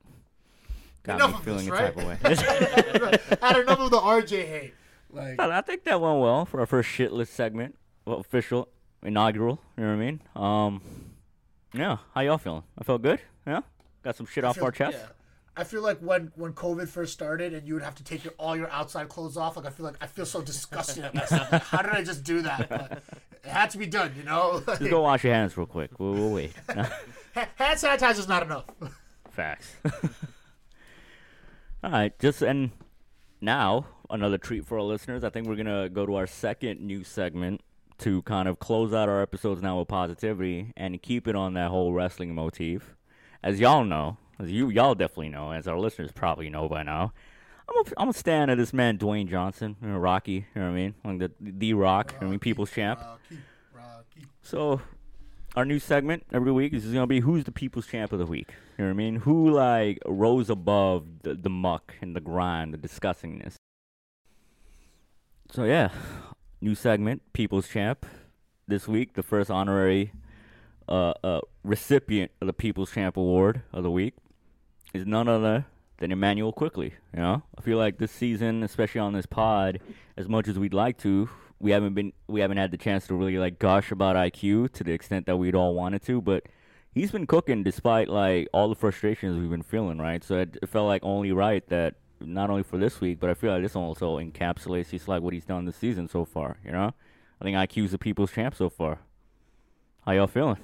Got enough me of feeling this, a type of way. [laughs] Had enough of the RJ hate. Like, I I think that went well for our first shitlist segment, well, official, inaugural. You know what I mean? Um, yeah. How y'all feeling? I felt good. Yeah. Got some shit off feel- our chest. yeah. I feel like when when COVID first started and you would have to take your all your outside clothes off, like I feel like I feel so disgusted at myself. Like, how did I just do that? But it had to be done, you know. [laughs] Just go wash your hands real quick. We'll, we'll wait. [laughs] Ha- Hand sanitizer's not enough. Facts. [laughs] All right, just and now another treat for our listeners. I think we're gonna go to our second new segment to kind of close out our episodes now with positivity and keep it on that whole wrestling motif. As y'all know, as you y'all definitely know, as our listeners probably know by now, I'm a, I'm a stan of this man Dwayne Johnson, you know, Rocky. You know what I mean? Like the the Rock. I mean, People's Champ. Rocky, Rocky. So, our new segment every week is gonna be who's the people's champ of the week. You know what I mean? Who like rose above the, the muck and the grind, the disgustingness. So yeah, new segment, people's champ. This week, the first honorary uh, uh, recipient of the People's Champ Award of the week is none other than Immanuel Quickley. You know, I feel like this season, especially on this pod, as much as we'd like to, we haven't been we haven't had the chance to really like gush about IQ to the extent that we'd all wanted to, but he's been cooking despite like all the frustrations we've been feeling, right? So it, it felt like only right that not only for this week, but I feel like this also encapsulates just like what he's done this season so far. You know, I think IQ's the people's champ so far. How y'all feeling?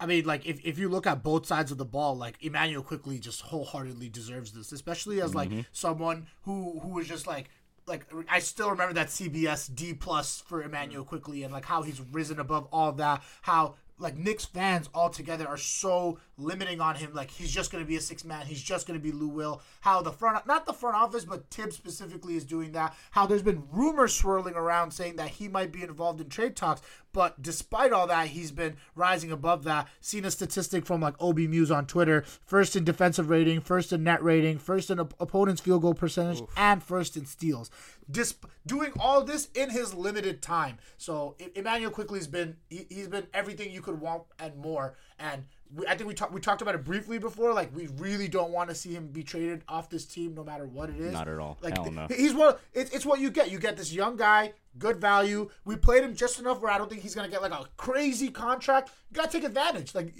I mean, like if, if you look at both sides of the ball, like Immanuel Quickley just wholeheartedly deserves this, especially as like mm-hmm. someone who who was just like like I still remember that CBS D plus for Immanuel Quickley and like how he's risen above all that, how like Knicks fans altogether are so limiting on him. Like he's just going to be a six man. He's just going to be Lou Will. How the front, not the front office, but Thibs specifically is doing that. How there's been rumors swirling around saying that he might be involved in trade talks. But despite all that, he's been rising above that. Seen a statistic from like OB Muse on Twitter: first in defensive rating, first in net rating, first in op- opponent's field goal percentage, and first in steals. Dis- doing all this in his limited time. So Immanuel Quickley has been he, he's been everything you could want and more. And we, I think we talked we talked about it briefly before. Like we really don't want to see him be traded off this team, no matter what it is. Not at all. Like Hell th- no. he's what it's, it's what you get. You get this young guy, good value. We played him just enough where I don't think he's gonna get like a crazy contract. You gotta take advantage. Like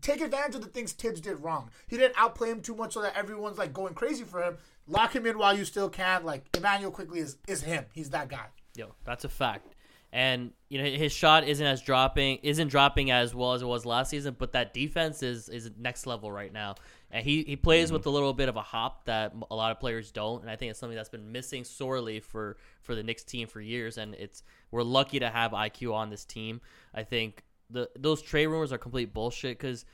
take advantage of the things Thibs did wrong. He didn't outplay him too much so that everyone's like going crazy for him. Lock him in while you still can. Like Immanuel Quickley is is him. He's that guy. Yo, that's a fact. And you know his shot isn't as dropping isn't dropping as well as it was last season, but that defense is is next level right now. And he, he plays mm-hmm. with a little bit of a hop that a lot of players don't, and I think it's something that's been missing sorely for for the Knicks team for years. And it's we're lucky to have IQ on this team. I think the those trade rumors are complete bullshit because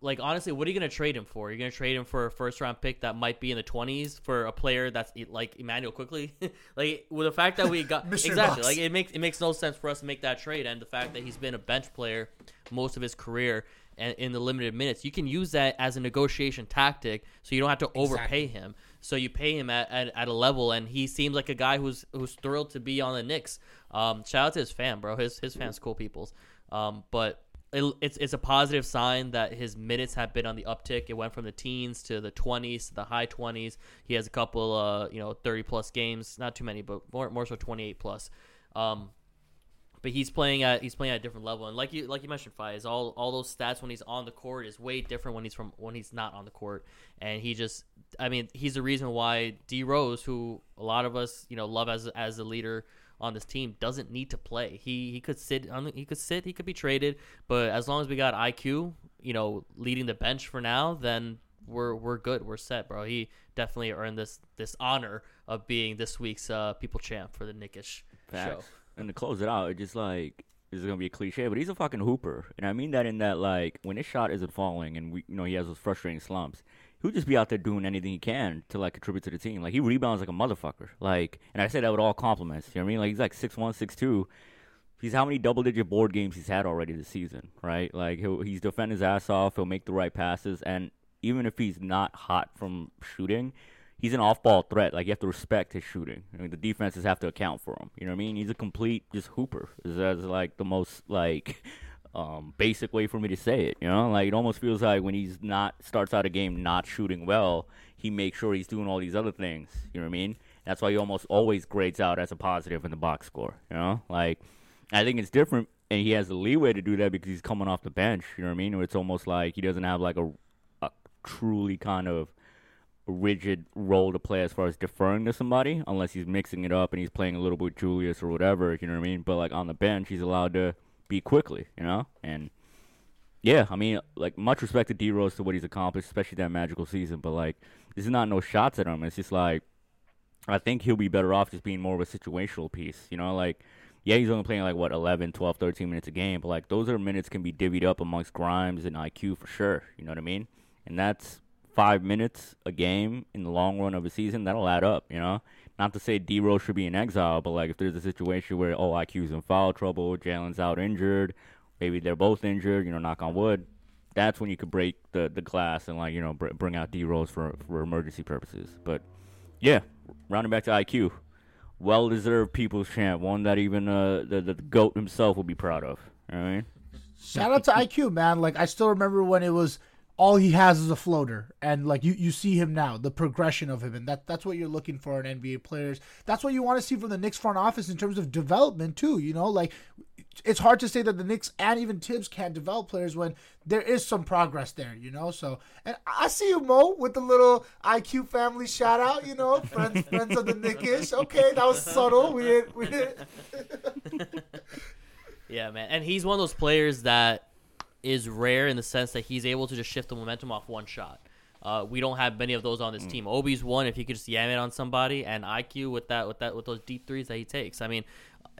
like honestly, what are you gonna trade him for? You're gonna trade him for a first round pick that might be in the twenties for a player that's like Immanuel Quickley. [laughs] like with the fact that we got [laughs] exactly like it makes it makes no sense for us to make that trade, and the fact that he's been a bench player most of his career and in the limited minutes, you can use that as a negotiation tactic, so you don't have to overpay him. So you pay him at, at, at a level, and he seems like a guy who's who's thrilled to be on the Knicks. Um, shout out to his fan, bro. His his fans cool peoples. Um, but it, it's it's a positive sign that his minutes have been on the uptick. It went from the teens to the twenties to the high twenties. He has a couple, uh, you know, thirty plus games, not too many, but more more so twenty eight plus. Um, but he's playing at he's playing at a different level, and like you like you mentioned, Faiz, all all those stats when he's on the court is way different when he's from when he's not on the court, and he just, I mean, he's the reason why D Rose, who a lot of us you know love as as a leader on this team, doesn't need to play. He he could sit on he could sit, he could be traded, but as long as we got IQ, you know, leading the bench for now, then we're we're good, we're set, bro. He definitely earned this this honor of being this week's uh, people champ for the Knick-ish show. And to close it out, just like this is gonna be a cliche, but he's a fucking hooper, and I mean that in that like when his shot isn't falling, and we you know he has those frustrating slumps, he'll just be out there doing anything he can to like contribute to the team. Like he rebounds like a motherfucker. Like, and I say that with all compliments. You know what I mean? Like he's like six one, six two. He's how many double digit board games he's had already this season, right? Like he'll he's defend his ass off. He'll make the right passes, and even if he's not hot from shooting, he's an off-ball threat. Like you have to respect his shooting. I mean, the defenses have to account for him. You know what I mean? He's a complete just hooper. That's like the most like um, basic way for me to say it. You know, like it almost feels like when he's not starts out a game not shooting well, he makes sure he's doing all these other things. You know what I mean? That's why he almost always grades out as a positive in the box score. You know, like I think it's different, and he has the leeway to do that because he's coming off the bench. You know what I mean? Where it's almost like he doesn't have like a, a truly kind of rigid role to play as far as deferring to somebody, unless he's mixing it up and he's playing a little bit Julius or whatever. You know what I mean? But like on the bench, he's allowed to be Quickley. You know, and yeah, I mean, like much respect to D Rose to what he's accomplished, especially that magical season. But like, this is not no shots at him. It's just like I think he'll be better off just being more of a situational piece. You know, like yeah, he's only playing like what 11, 12, 13 minutes a game, but like those are minutes can be divvied up amongst Grimes and IQ for sure. You know what I mean? And that's five minutes a game in the long run of a season. That'll add up. You know, not to say D Rose should be in exile, but like if there's a situation where oh IQ's in foul trouble, Jalen's out injured, maybe they're both injured. You know, knock on wood. That's when you could break the, the glass and like you know br- bring out D Rose for for emergency purposes. But yeah, rounding back to IQ, well deserved people's champ, one that even uh, the, the goat himself will be proud of. I mean? Shout out to IQ, man. Like I still remember when it was all he has is a floater, and like you, you see him now, the progression of him, and that that's what you're looking for in NBA players. That's what you want to see from the Knicks front office in terms of development too. You know, like it's hard to say that the Knicks and even Thibs can't develop players when there is some progress there, you know. So, and I see you, Mo, with the little IQ family shout out. You know, friends, friends of the Knick-ish. Okay, that was subtle. We we did. [laughs] Yeah, man. And he's one of those players that is rare in the sense that he's able to just shift the momentum off one shot. Uh, we don't have many of those on this team. Obi's one if he could just yam it on somebody, and IQ with that with that with those deep threes that he takes. I mean,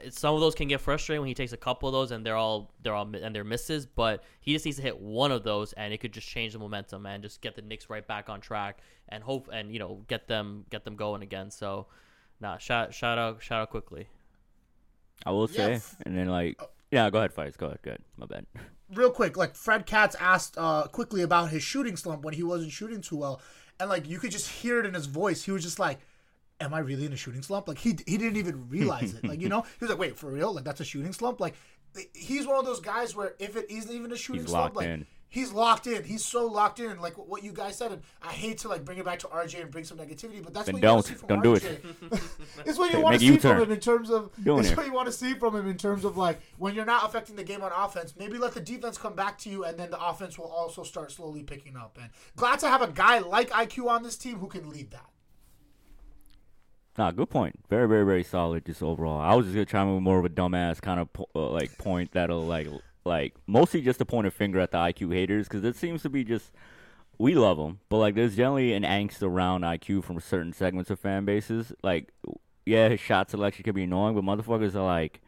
some of those can get frustrating when he takes a couple of those and they're all they're all and they're misses, but he just needs to hit one of those and it could just change the momentum and just get the Knicks right back on track and hope and you know get them get them going again. So, nah, shout shout out shout out Quickley. I will Yeah, say, f- and then like yeah, go ahead, Fights. Go ahead, Good. My bad. real quick, like Fred Katz asked uh, Quickley about his shooting slump when he wasn't shooting too well, and like you could just hear it in his voice. He was just like, "Am I really in a shooting slump?" Like he he didn't even realize it. Like you know, he was like, "Wait, for real? Like that's a shooting slump?" Like he's one of those guys where if it isn't even a shooting He's slump, locked like in. He's locked in. He's so locked in. Like what you guys said, and I hate to like bring it back to RJ and bring some negativity, but that's Then what you want don't. to see from Don't do RJ. [laughs] it's what you want to see from him in terms of Doing it's it. what you want to see from him in terms of like when you're not affecting the game on offense, maybe let the defense come back to you, and then the offense will also start slowly picking up. And glad to have a guy like IQ on this team who can lead that. Nah, good point. Very, very, very solid. Just overall, I was just gonna chime in with more of a dumbass kind of po- uh, like point that'll like like mostly just to point a finger at the IQ haters because it seems to be just we love them, but like there's generally an angst around IQ from certain segments of fan bases. Like, yeah, his shot selection can be annoying, but motherfuckers are like,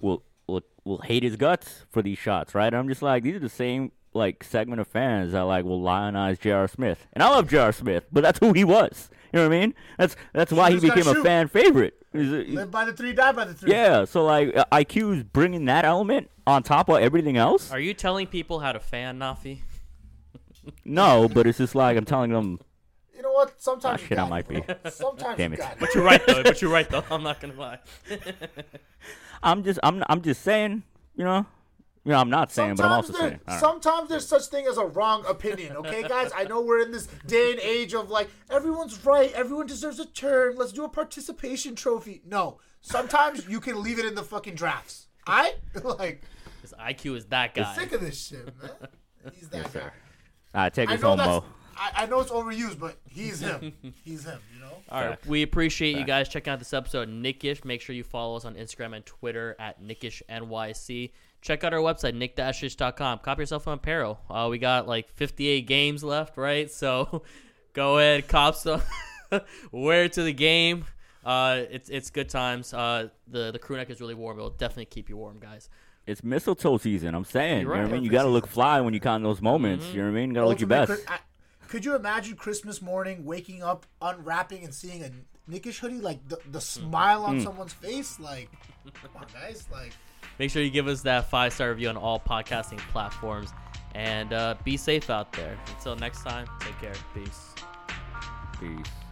will will will hate his guts for these shots, right? I'm just like these are the same like segment of fans that like will lionize J.R. Smith, and I love J.R. Smith, but that's who he was. You know what I mean? That's that's why he just became a fan favorite. He's a- Live by the three, die by the three. yeah, so like IQ is bringing that element on top of everything else. Are you telling people how to fan Nafi? No, but it's just like I'm telling them. You know what? Sometimes Ah, you shit, I might it, bro. [laughs] Sometimes Damn you it. got But you're right though. but you're right though. I'm not gonna lie. [laughs] I'm just I'm I'm just saying. You know. You know, I'm not saying, but I'm also there- saying. All right. sometimes there's such thing as a wrong opinion, okay, guys? I know we're in this day and age of like everyone's right, everyone deserves a turn. Let's do a participation trophy. No, sometimes you can leave it in the fucking drafts. I [laughs] like His IQ is that guy. I'm sick of this shit, man. He's that guy. All right, take I us home, that's. Mo. I, I know it's overused, but he's him. He's him. You know. All right. We appreciate you guys checking out this episode Knick-ish. Make sure you follow us on Instagram and Twitter at KnickishNYC. Check out our website, Knick-ish.com. Copy yourself some apparel. Uh, we got like 58 games left, right? So [laughs] go ahead, cop some. [laughs] Wear it to the game. Uh, it's it's good times. Uh, the the crew neck is really warm. It'll definitely keep you warm, guys. It's mistletoe season. I'm saying. You're You know what I mean? You got to look fly when you count those moments. You know what I mean? You got to look your best. Chri- I- could you imagine Christmas morning waking up, unwrapping, and seeing a Knick-ish hoodie? Like the, the smile on someone's face. Like, come on, guys. Like, Make sure you give us that five star review on all podcasting platforms, and uh, be safe out there. Until next time, take care. Peace. Peace. Peace.